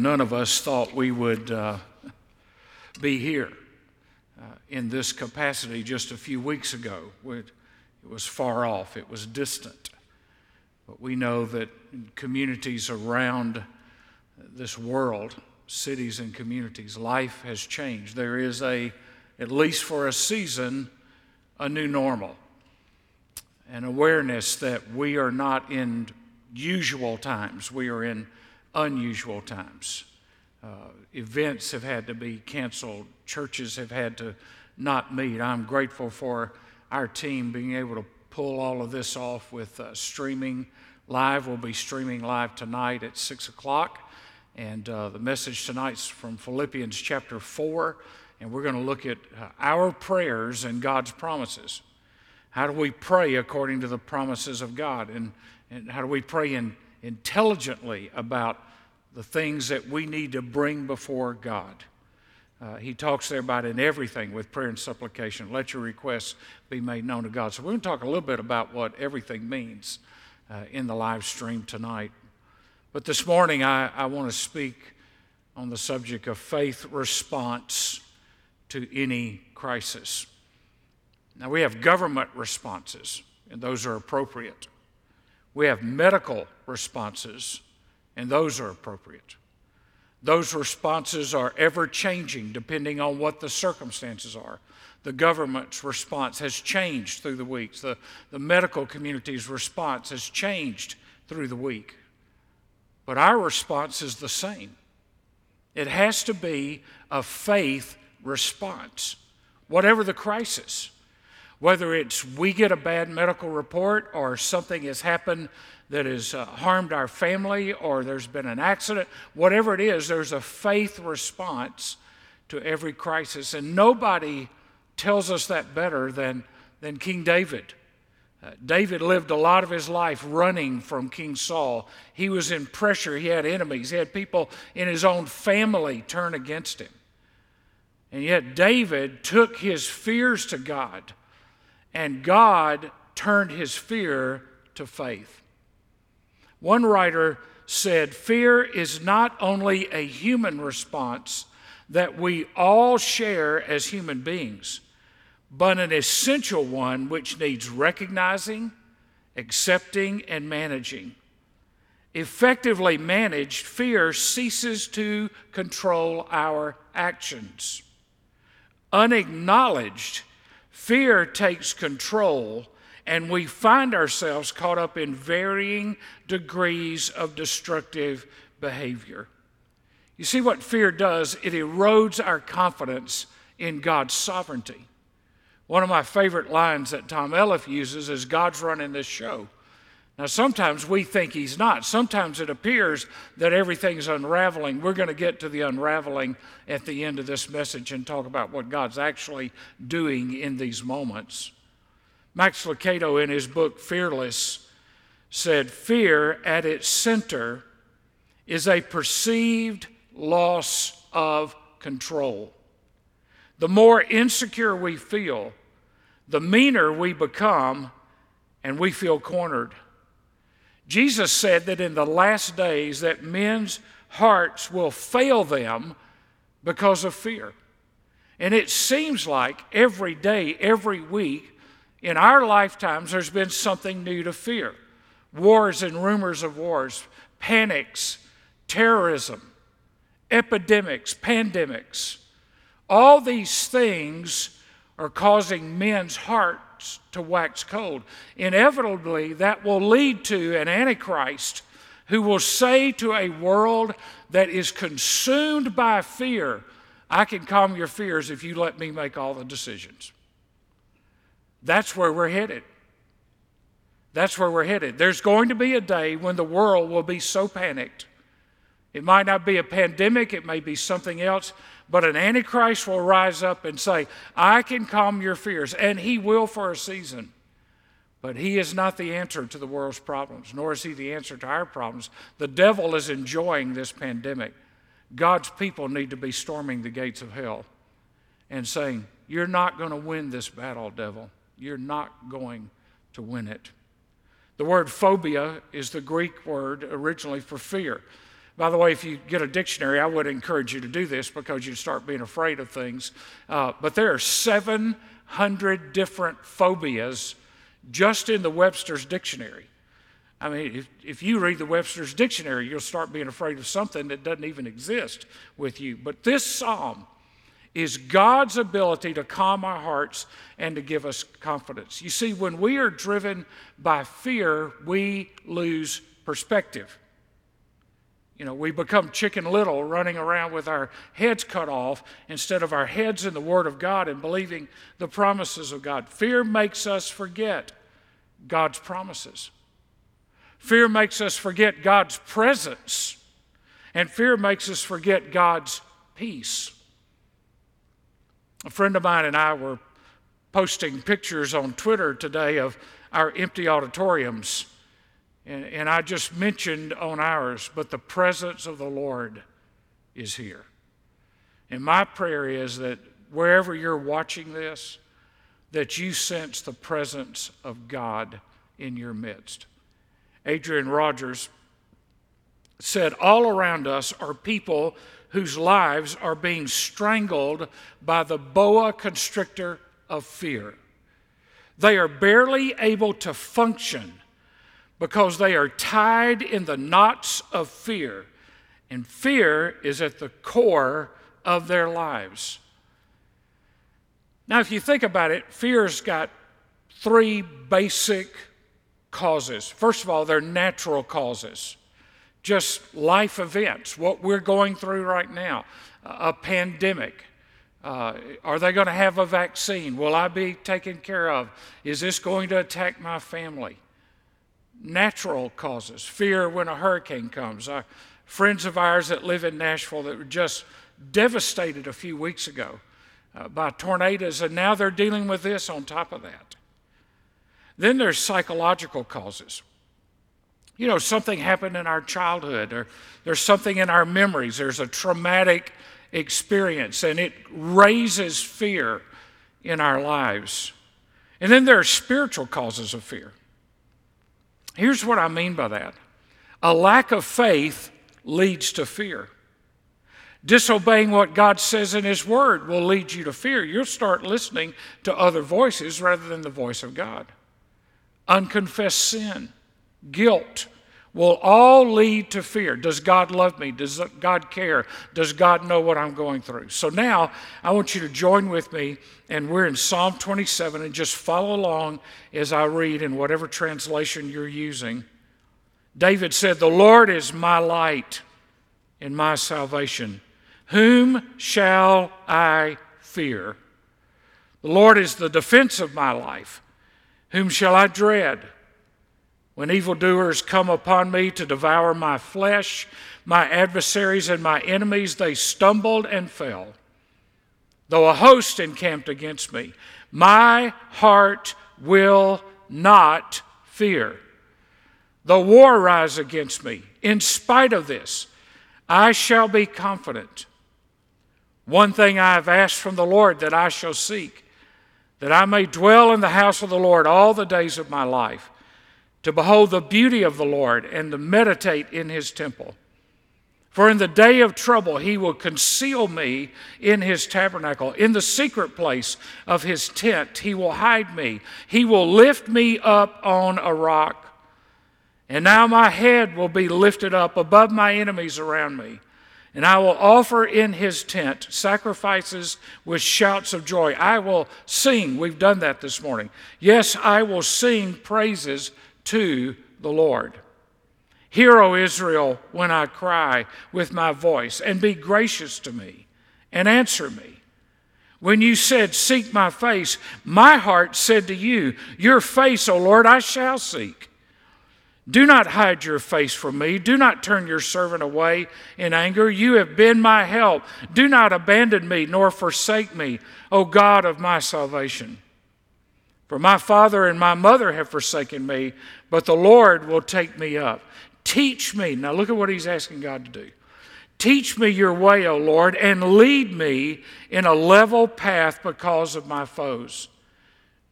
None of us thought we would uh, be here uh, in this capacity just a few weeks ago. It was far off, it was distant. But we know that communities around this world, cities and communities, life has changed. There is a, at least for a season, a new normal. An awareness that we are not in usual times, we are in unusual times. Uh, events have had to be canceled, churches have had to not meet. I'm grateful for our team being able to pull all of this off with uh, streaming live. We'll be streaming live tonight at 6 o'clock. And uh, the message tonight's from Philippians chapter 4. And we're going to look at uh, our prayers and God's promises. How do we pray according to the promises of God? And, and how do we pray in, intelligently about the things that we need to bring before God. Uh, he talks there about in everything with prayer and supplication. Let your requests be made known to God. So we're going to talk a little bit about what everything means uh, in the live stream tonight. But this morning, I, I want to speak on the subject of faith response to any crisis. Now, we have government responses, and those are appropriate. We have medical responses, and those are appropriate. Those responses are ever changing depending on what the circumstances are. The government's response has changed through the weeks. The, the medical community's response has changed through the week. But our response is the same. It has to be a faith response, whatever the crisis. Whether it's we get a bad medical report or something has happened that has uh, harmed our family or there's been an accident, whatever it is, there's a faith response to every crisis. And nobody tells us that better than, than King David. Uh, David lived a lot of his life running from King Saul. He was in pressure, he had enemies, he had people in his own family turn against him. And yet, David took his fears to God, and God turned his fear to faith. One writer said, Fear is not only a human response that we all share as human beings, but an essential one which needs recognizing, accepting, and managing. Effectively managed, fear ceases to control our actions. Unacknowledged, fear takes control and we find ourselves caught up in varying degrees of destructive behavior. You see what fear does? It erodes our confidence in God's sovereignty. One of my favorite lines that Tom Elliff uses is God's running this show. Now, sometimes we think he's not. Sometimes it appears that everything's unraveling. We're going to get to the unraveling at the end of this message and talk about what God's actually doing in these moments. Max Lucado, in his book Fearless, said fear at its center is a perceived loss of control. The more insecure we feel, the meaner we become, and we feel cornered. Jesus said that in the last days that men's hearts will fail them because of fear. And it seems like every day, every week, in our lifetimes, there's been something new to fear wars and rumors of wars, panics, terrorism, epidemics, pandemics. All these things are causing men's hearts to wax cold. Inevitably, that will lead to an Antichrist who will say to a world that is consumed by fear, I can calm your fears if you let me make all the decisions. That's where we're headed. That's where we're headed. There's going to be a day when the world will be so panicked. It might not be a pandemic, it may be something else, but an Antichrist will rise up and say, I can calm your fears, and he will for a season. But he is not the answer to the world's problems, nor is he the answer to our problems. The devil is enjoying this pandemic. God's people need to be storming the gates of hell and saying, You're not going to win this battle, devil you're not going to win it. The word phobia is the Greek word originally for fear. By the way, if you get a dictionary, I would encourage you to do this because you start being afraid of things. Uh, but there are 700 different phobias just in the Webster's dictionary. I mean, if, if you read the Webster's dictionary, you'll start being afraid of something that doesn't even exist with you. But this psalm is God's ability to calm our hearts and to give us confidence. You see, when we are driven by fear, we lose perspective. You know, we become chicken little running around with our heads cut off instead of our heads in the Word of God and believing the promises of God. Fear makes us forget God's promises. Fear makes us forget God's presence, and fear makes us forget God's peace. A friend of mine and I were posting pictures on Twitter today of our empty auditoriums. And, and, I just mentioned on ours, but the presence of the Lord is here. And my prayer is that wherever you're watching this, that you sense the presence of God in your midst. Adrian Rogers said, All around us are people whose lives are being strangled by the boa constrictor of fear. They are barely able to function because they are tied in the knots of fear, and fear is at the core of their lives. Now, if you think about it, fear's got three basic causes. First of all, they're natural causes, just life events, what we're going through right now, a pandemic. Uh, are they going to have a vaccine? Will I be taken care of? Is this going to attack my family? Natural causes, fear when a hurricane comes. Uh, friends of ours that live in Nashville that were just devastated a few weeks ago uh, by tornadoes, and now they're dealing with this on top of that. Then there's psychological causes. You know, something happened in our childhood, or there's something in our memories, there's a traumatic experience, and it raises fear in our lives. And then there are spiritual causes of fear. Here's what I mean by that a lack of faith leads to fear. Disobeying what God says in His Word will lead you to fear. You'll start listening to other voices rather than the voice of God unconfessed sin, guilt will all lead to fear. Does God love me? Does God care? Does God know what I'm going through? So now I want you to join with me, and we're in Psalm 27, and just follow along as I read in whatever translation you're using. David said, The Lord is my light and my salvation. Whom shall I fear? The Lord is the defense of my life. Whom shall I dread? When evildoers come upon me to devour my flesh, my adversaries and my enemies, they stumbled and fell. Though a host encamped against me, my heart will not fear. Though war rise against me, in spite of this, I shall be confident. One thing I have asked from the Lord that I shall seek that I may dwell in the house of the Lord all the days of my life, to behold the beauty of the Lord and to meditate in his temple. For in the day of trouble he will conceal me in his tabernacle. In the secret place of his tent he will hide me. He will lift me up on a rock. And now my head will be lifted up above my enemies around me. And I will offer in his tent sacrifices with shouts of joy. I will sing. We've done that this morning. Yes, I will sing praises to the Lord. Hear, O Israel, when I cry with my voice, and be gracious to me and answer me. When you said, Seek my face, my heart said to you, Your face, O Lord, I shall seek. Do not hide your face from me. Do not turn your servant away in anger. You have been my help. Do not abandon me nor forsake me, O God of my salvation. For my father and my mother have forsaken me, but the Lord will take me up. Teach me. Now look at what he's asking God to do. Teach me your way, O Lord, and lead me in a level path because of my foes.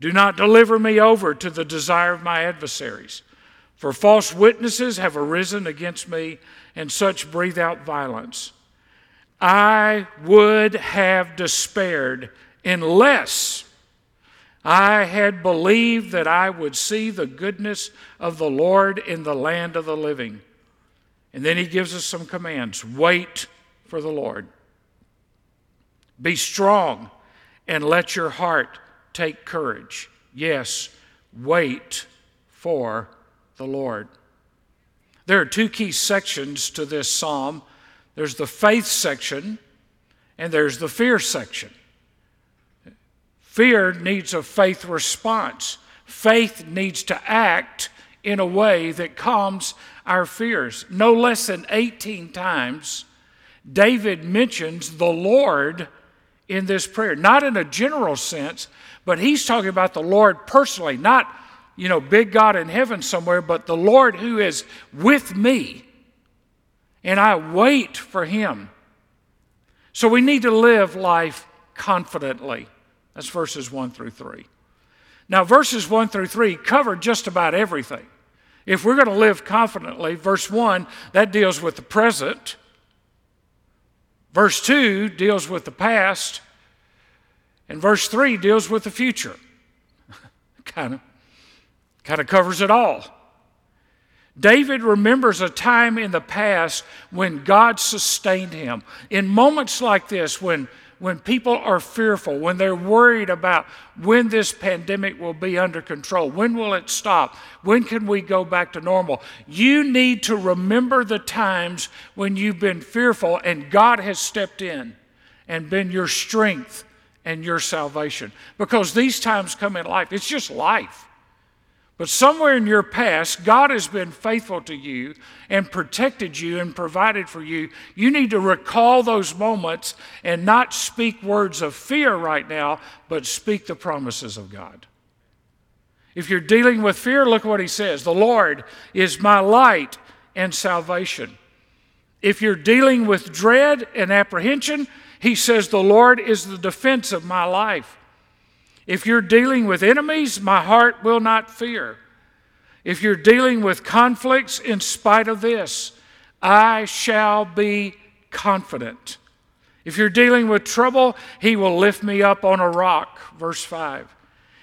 Do not deliver me over to the desire of my adversaries For false witnesses have arisen against me, and such breathe out violence. I would have despaired unless I had believed that I would see the goodness of the Lord in the land of the living. And then he gives us some commands wait for the Lord. Be strong and let your heart take courage. Yes, wait for the Lord. There are two key sections to this psalm there's the faith section, and there's the fear section. Fear needs a faith response. Faith needs to act in a way that calms our fears. No less than 18 times, David mentions the Lord in this prayer, not in a general sense, but he's talking about the Lord personally, not, you know, big God in heaven somewhere, but the Lord who is with me. And I wait for him. So we need to live life confidently. That's verses 1 through 3. Now, verses 1 through 3 cover just about everything. If we're going to live confidently, verse 1, that deals with the present. Verse 2 deals with the past. And verse 3 deals with the future. kind of kind of covers it all. David remembers a time in the past when God sustained him. In moments like this, when when people are fearful, when they're worried about when this pandemic will be under control, when will it stop, when can we go back to normal, you need to remember the times when you've been fearful and God has stepped in and been your strength and your salvation. Because these times come in life, it's just life. But somewhere in your past, God has been faithful to you and protected you and provided for you. You need to recall those moments and not speak words of fear right now, but speak the promises of God. If you're dealing with fear, look what he says The Lord is my light and salvation. If you're dealing with dread and apprehension, he says, The Lord is the defense of my life. If you're dealing with enemies, my heart will not fear. If you're dealing with conflicts, in spite of this, I shall be confident. If you're dealing with trouble, he will lift me up on a rock. Verse 5.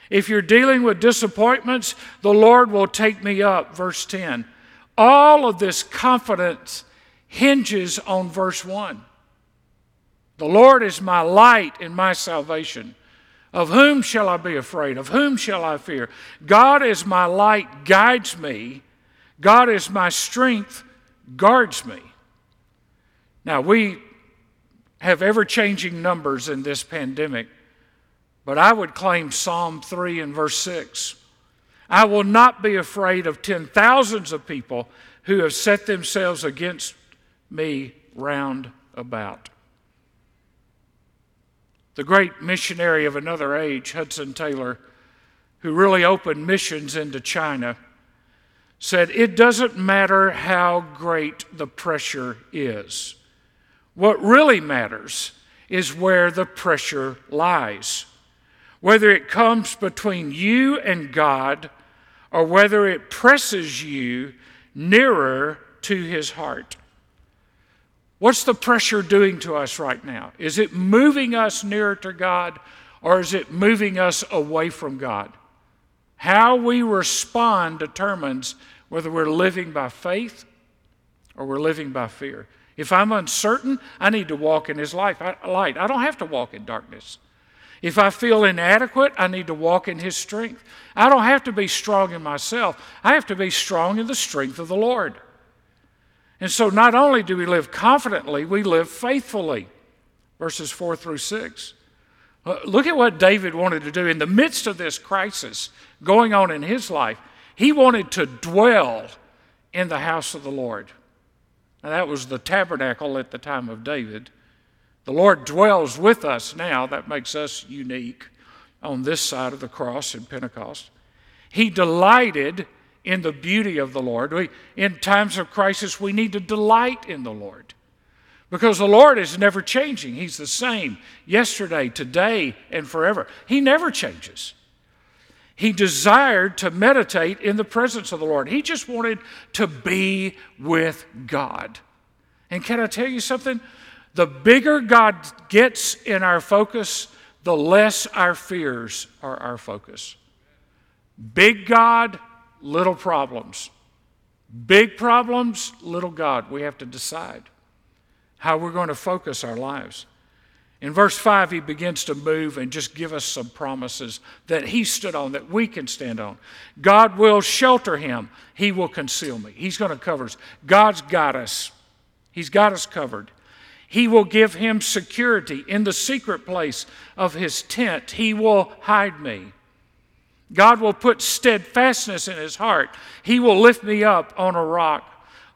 If you're dealing with disappointments, the Lord will take me up. Verse 10. All of this confidence hinges on verse 1. The Lord is my light and my salvation. Of whom shall I be afraid? Of whom shall I fear? God is my light, guides me. God is my strength, guards me. Now, we have ever changing numbers in this pandemic, but I would claim Psalm 3 and verse 6. I will not be afraid of ten thousands of people who have set themselves against me round about. The great missionary of another age, Hudson Taylor, who really opened missions into China, said, It doesn't matter how great the pressure is. What really matters is where the pressure lies. Whether it comes between you and God or whether it presses you nearer to his heart. What's the pressure doing to us right now? Is it moving us nearer to God or is it moving us away from God? How we respond determines whether we're living by faith or we're living by fear. If I'm uncertain, I need to walk in His light. I don't have to walk in darkness. If I feel inadequate, I need to walk in His strength. I don't have to be strong in myself, I have to be strong in the strength of the Lord. And so not only do we live confidently, we live faithfully. Verses 4 through 6. Uh, look at what David wanted to do in the midst of this crisis going on in his life. He wanted to dwell in the house of the Lord. Now, that was the tabernacle at the time of David. The Lord dwells with us now. That makes us unique on this side of the cross in Pentecost. He delighted in the beauty of the Lord. We, in times of crisis, we need to delight in the Lord because the Lord is never changing. He's the same yesterday, today, and forever. He never changes. He desired to meditate in the presence of the Lord. He just wanted to be with God. And can I tell you something? The bigger God gets in our focus, the less our fears are our focus. Big God, little problems. Big problems, little God. We have to decide how we're going to focus our lives. In verse 5, he begins to move and just give us some promises that he stood on, that we can stand on. God will shelter him, he will conceal me. He's going to cover us. God's got us, he's got us covered. He will give him security in the secret place of his tent, he will hide me. God will put steadfastness in his heart. He will lift me up on a rock.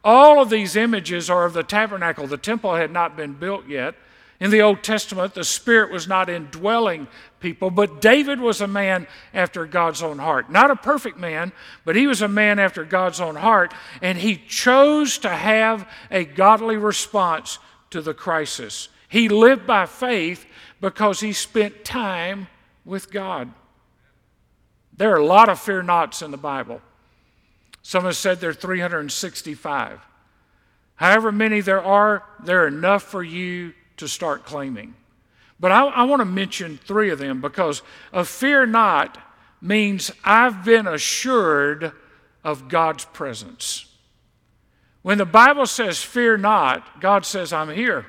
All of these images are of the tabernacle. The temple had not been built yet. In the Old Testament, the Spirit was not indwelling people, but David was a man after God's own heart. Not a perfect man, but he was a man after God's own heart, and he chose to have a godly response to the crisis. He lived by faith because he spent time with God. There are a lot of fear nots in the Bible. Some have said there are 365. However many there are, there are enough for you to start claiming. But I, I want to mention three of them because a fear not means I've been assured of God's presence. When the Bible says fear not, God says, I'm here.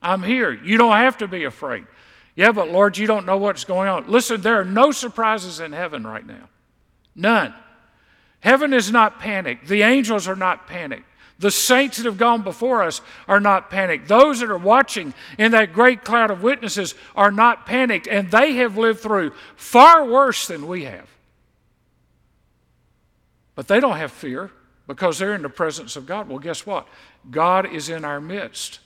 I'm here. You don't have to be afraid. Yeah, but Lord, you don't know what's going on. Listen, there are no surprises in heaven right now. None. Heaven is not panicked. The angels are not panicked. The saints that have gone before us are not panicked. Those that are watching in that great cloud of witnesses are not panicked, and they have lived through far worse than we have. But they don't have fear because they're in the presence of God. Well, guess what? God is in our midst.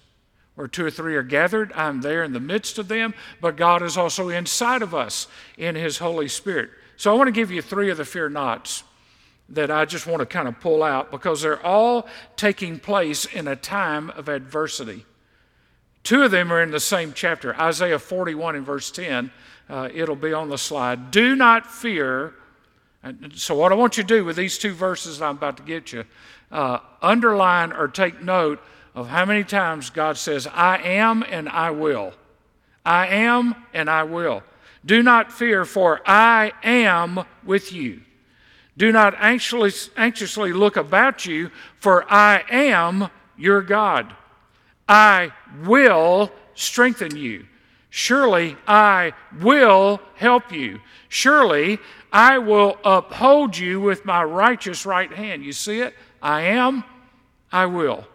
Where two or three are gathered, I'm there in the midst of them, but God is also inside of us in His Holy Spirit. So I want to give you three of the fear nots that I just want to kind of pull out because they're all taking place in a time of adversity. Two of them are in the same chapter Isaiah 41 and verse 10. Uh, it'll be on the slide. Do not fear. So, what I want you to do with these two verses I'm about to get you, uh, underline or take note of how many times God says, I am and I will. I am and I will. Do not fear, for I am with you. Do not anxiously, anxiously look about you, for I am your God. I will strengthen you. Surely I will help you. Surely I will uphold you with my righteous right hand. You see it? I am, I will.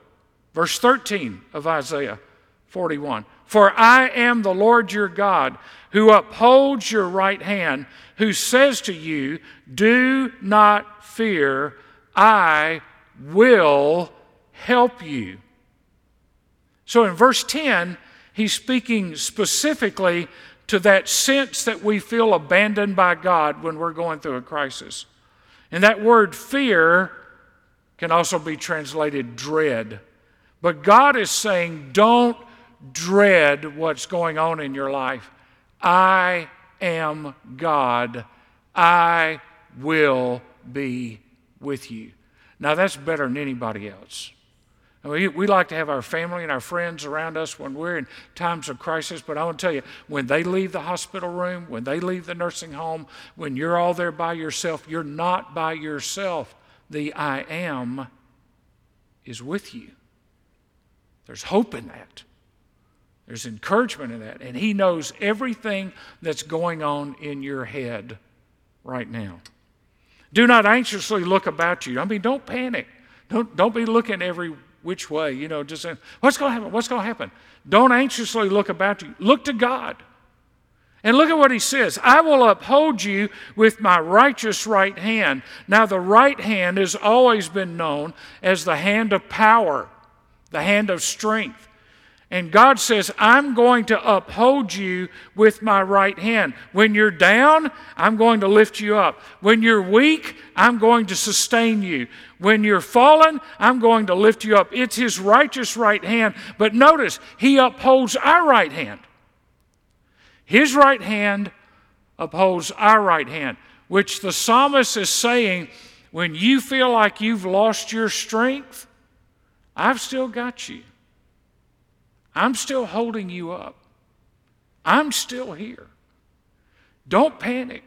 Verse 13 of Isaiah 41 For I am the Lord your God who upholds your right hand, who says to you, Do not fear, I will help you. So in verse 10, he's speaking specifically to that sense that we feel abandoned by God when we're going through a crisis. And that word fear can also be translated dread. But God is saying, don't dread what's going on in your life. I am God. I will be with you. Now, that's better than anybody else. We, we like to have our family and our friends around us when we're in times of crisis, but I want to tell you, when they leave the hospital room, when they leave the nursing home, when you're all there by yourself, you're not by yourself. The I am is with you. There's hope in that. There's encouragement in that. And He knows everything that's going on in your head right now. Do not anxiously look about you. I mean, don't panic. Don't, don't be looking every which way, you know, just what's going to happen? What's going to happen? Don't anxiously look about you. Look to God. And look at what he says I will uphold you with my righteous right hand. Now, the right hand has always been known as the hand of power, the hand of strength. And God says, I'm going to uphold you with my right hand. When you're down, I'm going to lift you up. When you're weak, I'm going to sustain you. When you're fallen, I'm going to lift you up. It's His righteous right hand. But notice, He upholds our right hand. His right hand upholds our right hand. which the psalmist is saying, when you feel like you've lost your strength, I've still got you. I'm still holding you up. I'm still here. Don't panic.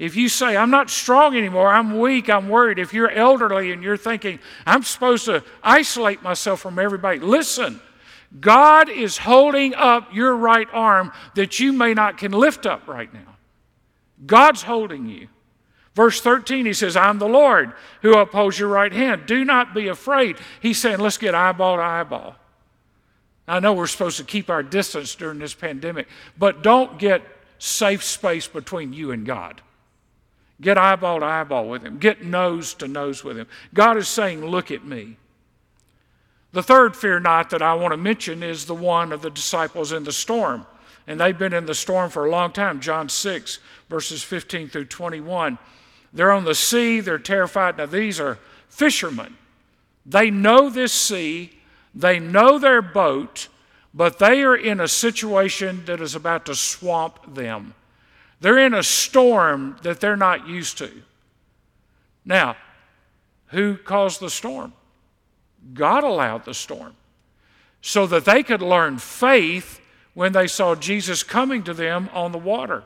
If you say, I'm not strong anymore, I'm weak, I'm worried, if you're elderly and you're thinking, I'm supposed to isolate myself from everybody, listen. God is holding up your right arm that you may not can lift up right now. God's holding you. Verse 13, he says, I'm the Lord who upholds your right hand. Do not be afraid. He's saying, let's get eyeball to eyeball. I know we're supposed to keep our distance during this pandemic, but don't get safe space between you and God. Get eyeball to eyeball with Him, get nose to nose with Him. God is saying, Look at me. The third fear not that I want to mention is the one of the disciples in the storm. And they've been in the storm for a long time. John 6, verses 15 through 21. They're on the sea, they're terrified. Now, these are fishermen. They know this sea, they know their boat, but they are in a situation that is about to swamp them. They're in a storm that they're not used to. Now, who caused the storm? God allowed the storm so that they could learn faith when they saw Jesus coming to them on the water.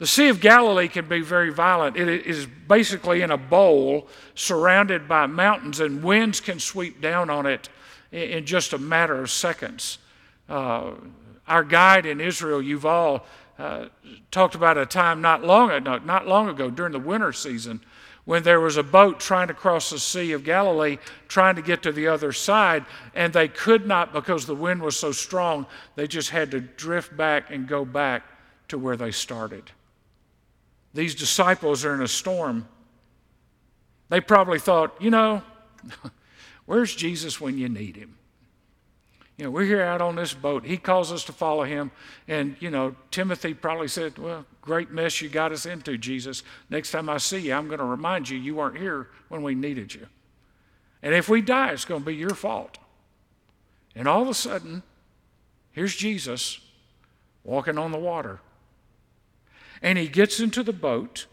The Sea of Galilee can be very violent. It is basically in a bowl surrounded by mountains, and winds can sweep down on it in just a matter of seconds. Uh, our guide in Israel, Yuval, uh, talked about a time not long, ago, not long ago during the winter season when there was a boat trying to cross the Sea of Galilee, trying to get to the other side, and they could not because the wind was so strong, they just had to drift back and go back to where they started. These disciples are in a storm. They probably thought, you know, where's Jesus when you need him? You know, we're here out on this boat. He calls us to follow him. And, you know, Timothy probably said, Well, great mess you got us into, Jesus. Next time I see you, I'm going to remind you you weren't here when we needed you. And if we die, it's going to be your fault. And all of a sudden, here's Jesus walking on the water. And he gets into the boat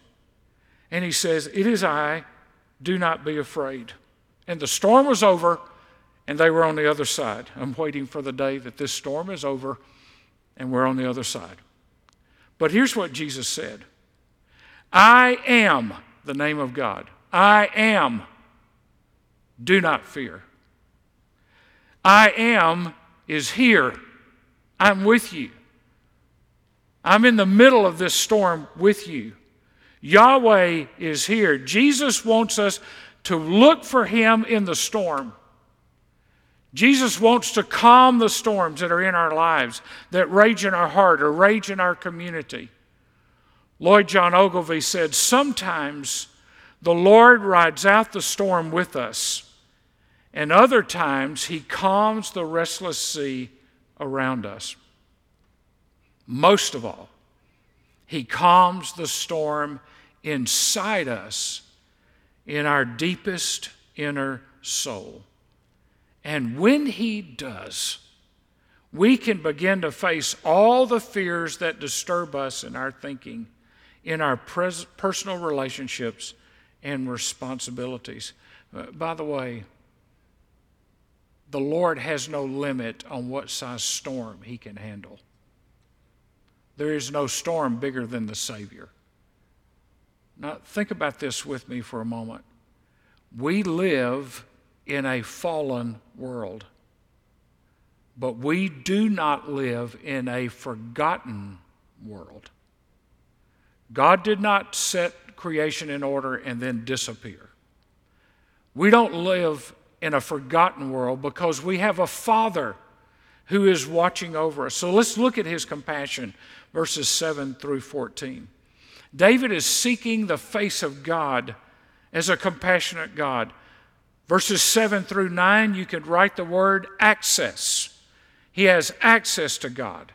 and he says, It is I, do not be afraid. And the storm was over and they were on the other side. I'm waiting for the day that this storm is over and we're on the other side. But here's what Jesus said I am the name of God. I am. Do not fear. I am is here. I'm with you. I'm in the middle of this storm with you. Yahweh is here. Jesus wants us to look for him in the storm. Jesus wants to calm the storms that are in our lives, that rage in our heart or rage in our community. Lloyd John Ogilvie said, Sometimes the Lord rides out the storm with us, and other times he calms the restless sea around us. Most of all, he calms the storm inside us in our deepest inner soul. And when He does, we can begin to face all the fears that disturb us in our thinking, in our pres- personal relationships and responsibilities. Uh, by the way, the Lord has no limit on what size storm He can handle. There is no storm bigger than the Savior. Now, think about this with me for a moment. We live in a fallen world. But we do not live in a forgotten world. God did not set creation in order and then disappear. We don't live in a forgotten world because we have a Father who is watching over us. So let's look at his compassion, verses 7 through 14. David is seeking the face of God as a compassionate God. Verses 7 through 9, you could write the word access. He has access to God.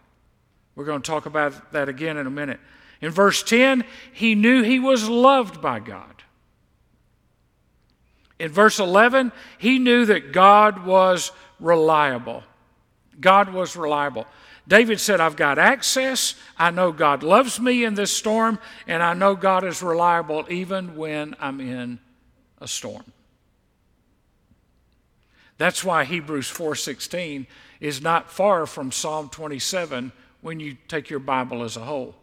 We're going to talk about that again in a minute. In verse 10, he knew he was loved by God. In verse 11, he knew that God was reliable. God was reliable. David said, I've got access. I know God loves me in this storm, and I know God is reliable even when I'm in a storm. That's why Hebrews 4:16 is not far from Psalm 27 when you take your Bible as a whole.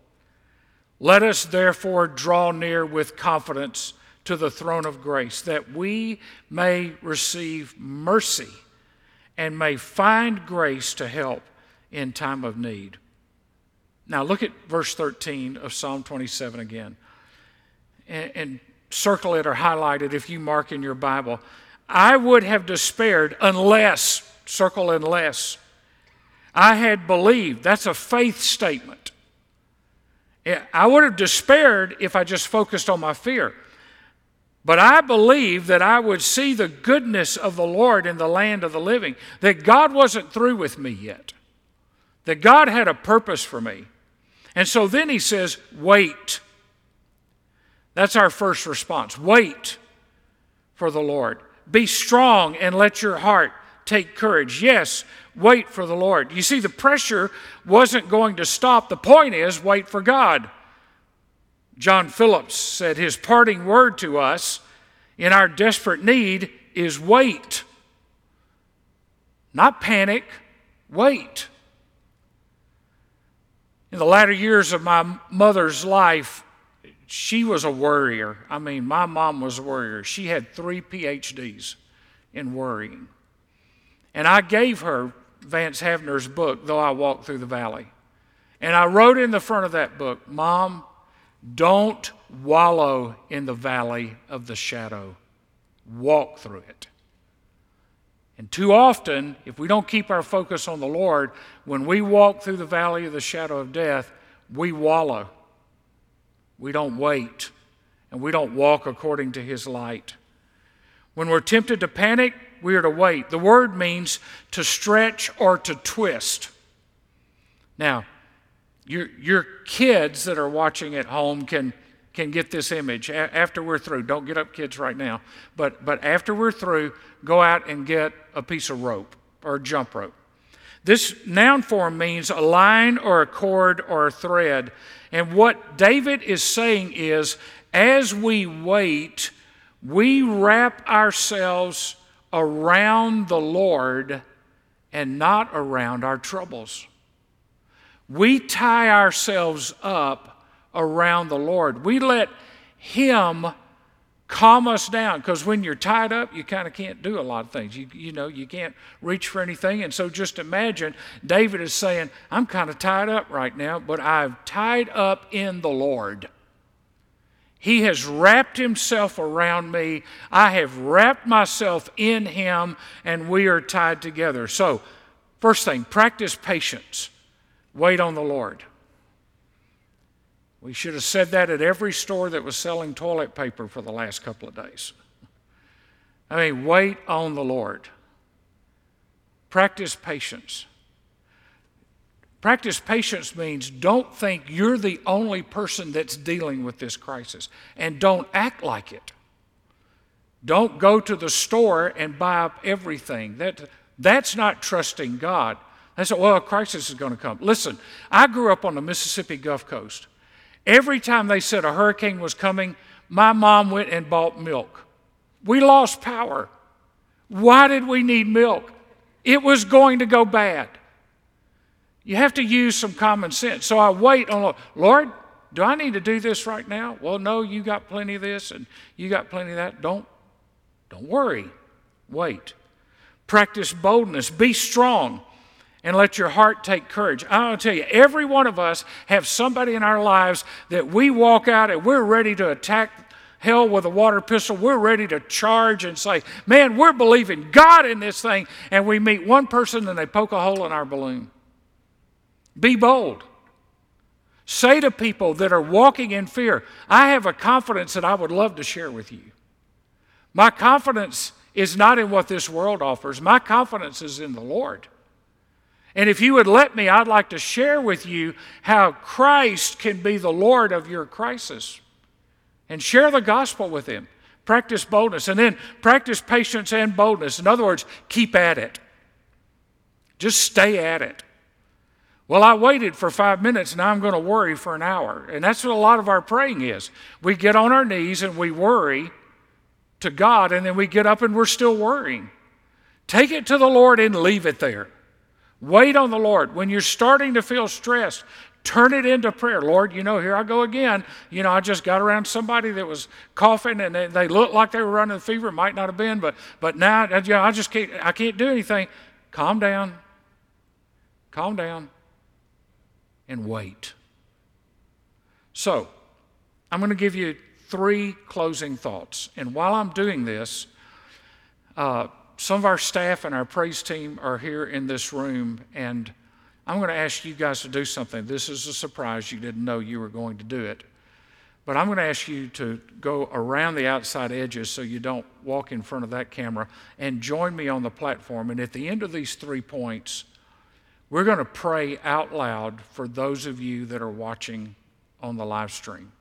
Let us therefore draw near with confidence to the throne of grace that we may receive mercy and may find grace to help in time of need. Now, look at verse 13 of Psalm 27 again. And, and, circle it or highlight it if you mark in your Bible. I would have despaired unless, circle unless, I had believed. That's a faith statement. I would have despaired if I just focused on my fear. But I believe that I would see the goodness of the Lord in the land of the living, that God wasn't through with me yet that God had a purpose for me. And so then he says, wait. That's our first response. Wait for the Lord. Be strong and let your heart take courage. Yes, wait for the Lord. You see, the pressure wasn't going to stop. The point is, wait for God. John Phillips said his parting word to us in our desperate need is wait. Not panic, wait. In the latter years of my mother's life, she was a worrier. I mean, my mom was a worrier. She had three PhDs in worrying. And I gave her Vance Havner's book, Though I Walk Through the Valley. And I wrote in the front of that book, Mom, don't wallow in the valley of the shadow, walk through it. And too often, if we don't keep our focus on the Lord, when we walk through the valley of the shadow of death, we wallow. We don't wait, and we don't walk according to His light. When we're tempted to panic, we are to wait. The word means to stretch or to twist. Now, your, your kids that are watching at home can can get this image after we're through. Don't get up, kids, right now. But, but after we're through, go out and get a piece of rope or a jump rope. This noun form means a line or a cord or a thread. And what David is saying is as we wait, we wrap ourselves around the Lord and not around our troubles. We tie ourselves up around the Lord. We let Him calm us down because when you're tied up, you kind of can't do a lot of things. You, you know, you can't reach for anything. And so just imagine David is saying, I'm kind of tied up right now, but I've tied up in the Lord. He has wrapped himself around me. I have wrapped myself in him, and we are tied together. So, first thing, practice patience. Wait on the Lord. We should have said that at every store that was selling toilet paper for the last couple of days. I mean, wait on the Lord. Practice patience. Practice patience means don't think you're the only person that's dealing with this crisis and don't act like it. Don't go to the store and buy up everything. That, that's not trusting God. That's well, a crisis is going to come. Listen, I grew up on the Mississippi Gulf Coast. Every time they said a hurricane was coming, my mom went and bought milk. We lost power. Why did we need milk? It was going to go bad. You have to use some common sense. So I wait on Lord, do I need to do this right now? Well, no, you got plenty of this and you got plenty of that. Don't don't worry. Wait. Practice boldness. Be strong and let your heart take courage. I'll tell you, every one of us have somebody in our lives that we walk out and we're ready to attack hell with a water pistol. We're ready to charge and say, man, we're believing God in this thing. And we meet one person and they poke a hole in our balloon. Be bold. Say to people that are walking in fear, I have a confidence that I would love to share with you. My confidence is not in what this world offers, my confidence is in the Lord. And if you would let me, I'd like to share with you how Christ can be the Lord of your crisis and share the gospel with Him. Practice boldness and then practice patience and boldness. In other words, keep at it. Just stay at it. Well, I waited for five minutes, now I'm going to worry for an hour. And that's what a lot of our praying is. We get on our knees and we worry to God, and then we get up and we're still worrying. Take it to the Lord and leave it there. Wait on the Lord. When you're starting to feel stressed, turn it into prayer. Lord, you know, here I go again. You know, I just got around somebody that was coughing and they, they looked like they were running a fever. It might not have been, but but now you know, I just can't I can't do anything. Calm down. Calm down and wait. So, I'm going to give you three closing thoughts. And while I'm doing this, uh, some of our staff and our praise team are here in this room, and I'm going to ask you guys to do something. This is a surprise. You didn't know you were going to do it. But I'm going to ask you to go around the outside edges so you don't walk in front of that camera and join me on the platform. And at the end of these three points, we're going to pray out loud for those of you that are watching on the live stream.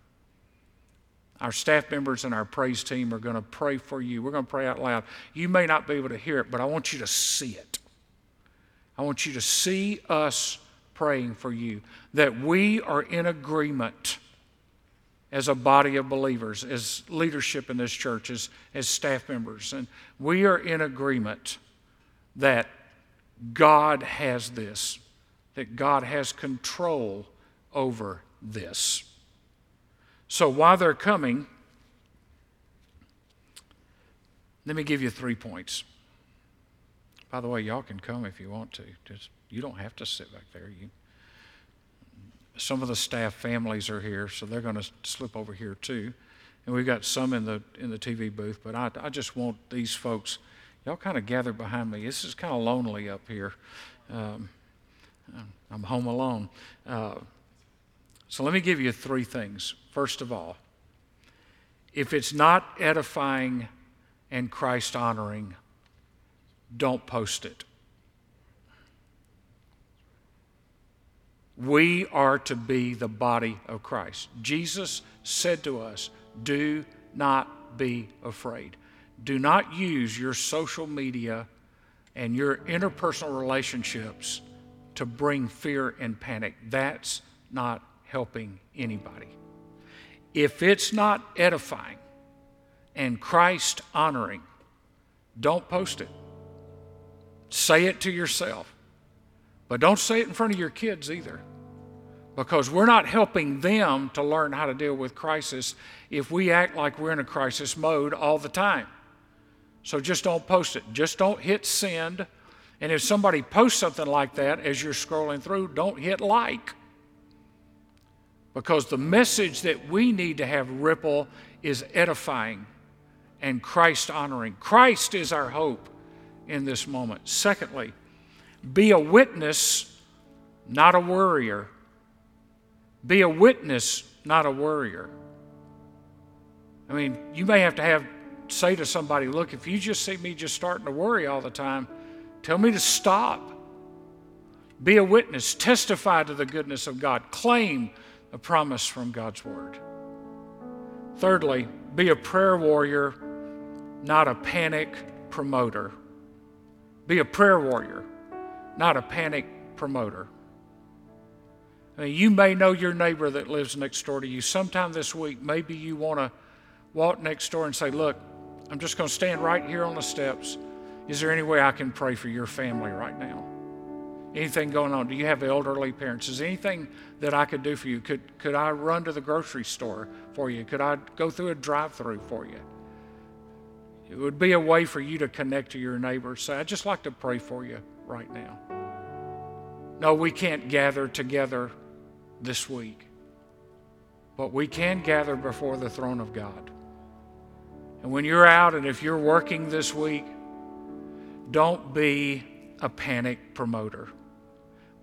Our staff members and our praise team are going to pray for you. We're going to pray out loud. You may not be able to hear it, but I want you to see it. I want you to see us praying for you, that we are in agreement as a body of believers, as leadership in this church, as, as staff members, and we are in agreement that God has this, that God has control over this. So while they're coming, let me give you three points. By the way, y'all can come if you want to. Just, you don't have to sit back there. You, some of the staff families are here, so they're going to slip over here too. And we've got some in the in the TV booth, but I, I just want these folks y'all kind of gather behind me. This is kind of lonely up here. Um, I'm home alone. Uh, so let me give you three things. First of all, if it's not edifying and Christ honoring, don't post it. We are to be the body of Christ. Jesus said to us, Do not be afraid. Do not use your social media and your interpersonal relationships to bring fear and panic. That's not helping anybody. If it's not edifying and Christ honoring, don't post it. Say it to yourself. But don't say it in front of your kids either. Because we're not helping them to learn how to deal with crisis if we act like we're in a crisis mode all the time. So just don't post it. Just don't hit send. And if somebody posts something like that as you're scrolling through, don't hit like. Because the message that we need to have ripple is edifying and Christ honoring. Christ is our hope in this moment. Secondly, be a witness, not a worrier. Be a witness, not a worrier. I mean, you may have to have say to somebody, look, if you just see me just starting to worry all the time, tell me to stop. Be a witness, testify to the goodness of God, claim a promise from God's word. Thirdly, be a prayer warrior, not a panic promoter. Be a prayer warrior, not a panic promoter. I mean, you may know your neighbor that lives next door to you. Sometime this week, maybe you want to walk next door and say, Look, I'm just going to stand right here on the steps. Is there any way I can pray for your family right now? Anything going on? Do you have elderly parents? Is anything that I could do for you? Could, could I run to the grocery store for you? Could I go through a drive through for you? It would be a way for you to connect to your neighbors. Say, I'd just like to pray for you right now. No, we can't gather together this week, but we can gather before the throne of God. And when you're out and if you're working this week, don't be a panic promoter.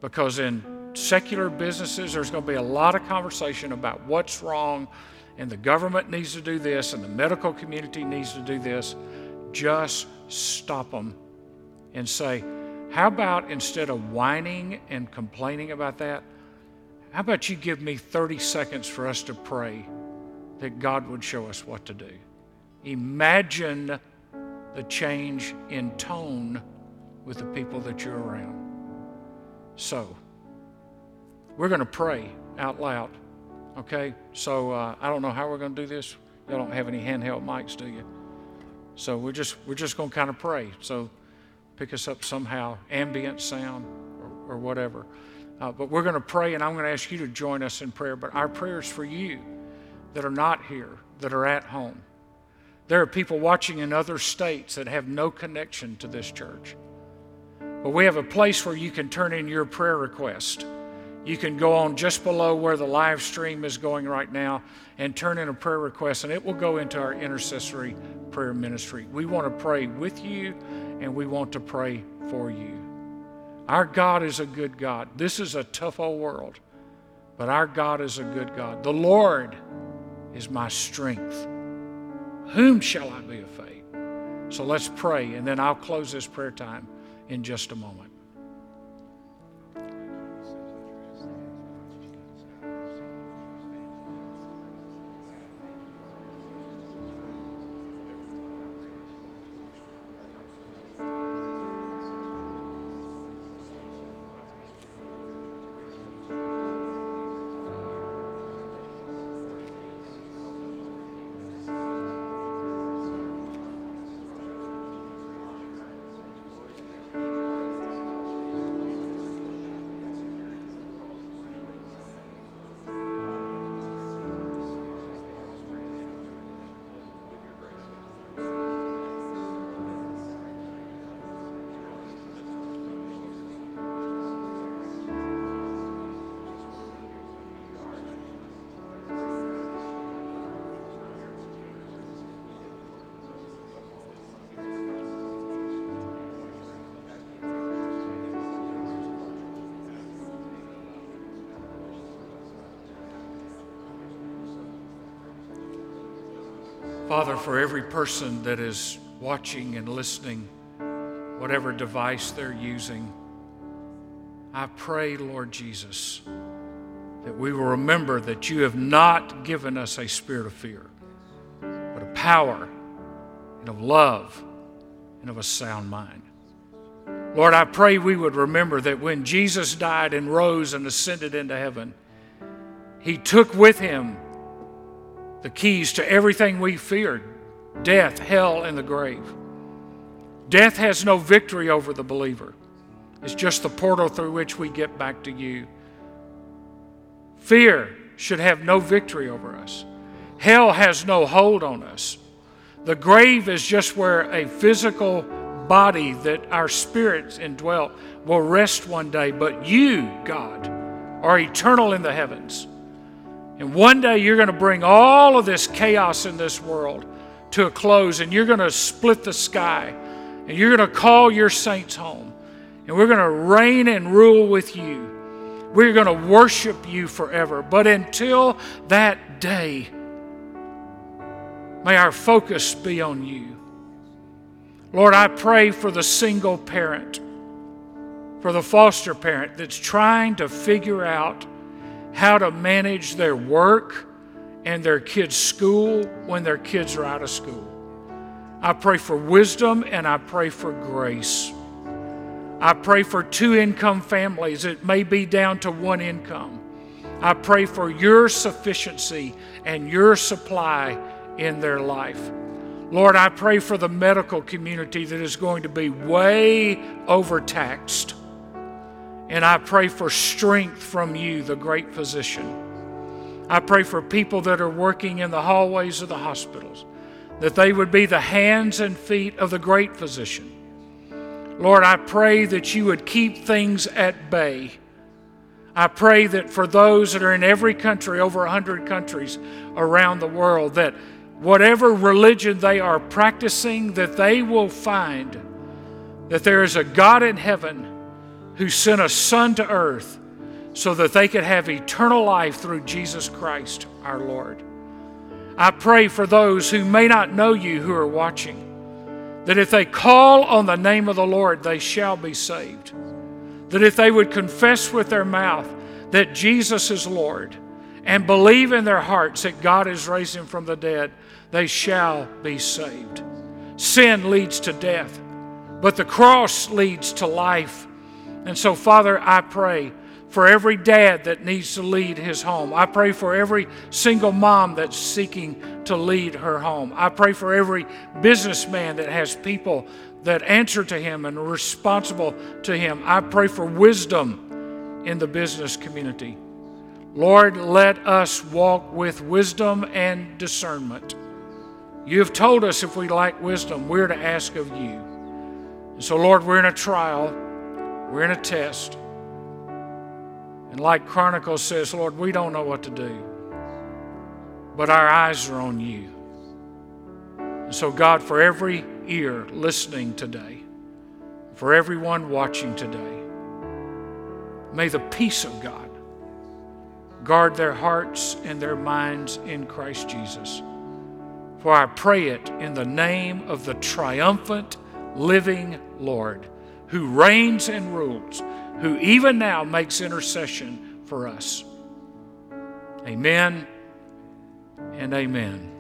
Because in secular businesses, there's going to be a lot of conversation about what's wrong, and the government needs to do this, and the medical community needs to do this. Just stop them and say, How about instead of whining and complaining about that, how about you give me 30 seconds for us to pray that God would show us what to do? Imagine the change in tone with the people that you're around. So, we're going to pray out loud. Okay? So, uh, I don't know how we're going to do this. Y'all don't have any handheld mics, do you? So, we're just, we're just going to kind of pray. So, pick us up somehow, ambient sound or, or whatever. Uh, but we're going to pray, and I'm going to ask you to join us in prayer. But our prayers for you that are not here, that are at home. There are people watching in other states that have no connection to this church. But we have a place where you can turn in your prayer request. You can go on just below where the live stream is going right now and turn in a prayer request, and it will go into our intercessory prayer ministry. We want to pray with you, and we want to pray for you. Our God is a good God. This is a tough old world, but our God is a good God. The Lord is my strength. Whom shall I be afraid? So let's pray, and then I'll close this prayer time in just a moment. Father, for every person that is watching and listening, whatever device they're using, I pray, Lord Jesus, that we will remember that you have not given us a spirit of fear, but of power and of love and of a sound mind. Lord, I pray we would remember that when Jesus died and rose and ascended into heaven, he took with him the keys to everything we feared death, hell, and the grave. Death has no victory over the believer, it's just the portal through which we get back to you. Fear should have no victory over us, hell has no hold on us. The grave is just where a physical body that our spirits indwelt will rest one day, but you, God, are eternal in the heavens. And one day you're going to bring all of this chaos in this world to a close, and you're going to split the sky, and you're going to call your saints home, and we're going to reign and rule with you. We're going to worship you forever. But until that day, may our focus be on you. Lord, I pray for the single parent, for the foster parent that's trying to figure out how to manage their work and their kids' school when their kids are out of school. I pray for wisdom and I pray for grace. I pray for two income families. It may be down to one income. I pray for your sufficiency and your supply in their life. Lord, I pray for the medical community that is going to be way overtaxed. And I pray for strength from you, the great physician. I pray for people that are working in the hallways of the hospitals, that they would be the hands and feet of the great physician. Lord, I pray that you would keep things at bay. I pray that for those that are in every country, over 100 countries around the world, that whatever religion they are practicing, that they will find that there is a God in heaven who sent a Son to earth so that they could have eternal life through Jesus Christ our Lord. I pray for those who may not know you who are watching, that if they call on the name of the Lord, they shall be saved. That if they would confess with their mouth that Jesus is Lord and believe in their hearts that God is him from the dead, they shall be saved. Sin leads to death, but the cross leads to life And so, Father, I pray for every dad that needs to lead his home. I pray for every single mom that's seeking to lead her home. I pray for every businessman that has people that answer to him and are responsible to him. I pray for wisdom in the business community. Lord, let us walk with wisdom and discernment. You have told us if we lack wisdom, we're to ask of you. So, Lord, we're in a trial, we're in a test. And like Chronicles says, Lord, we don't know what to do, but our eyes are on you. And so, God, for every ear listening today, for everyone watching today, may the peace of God guard their hearts and their minds in Christ Jesus. For I pray it in the name of the triumphant, living Lord, who reigns and rules who even now makes intercession for us. Amen and amen.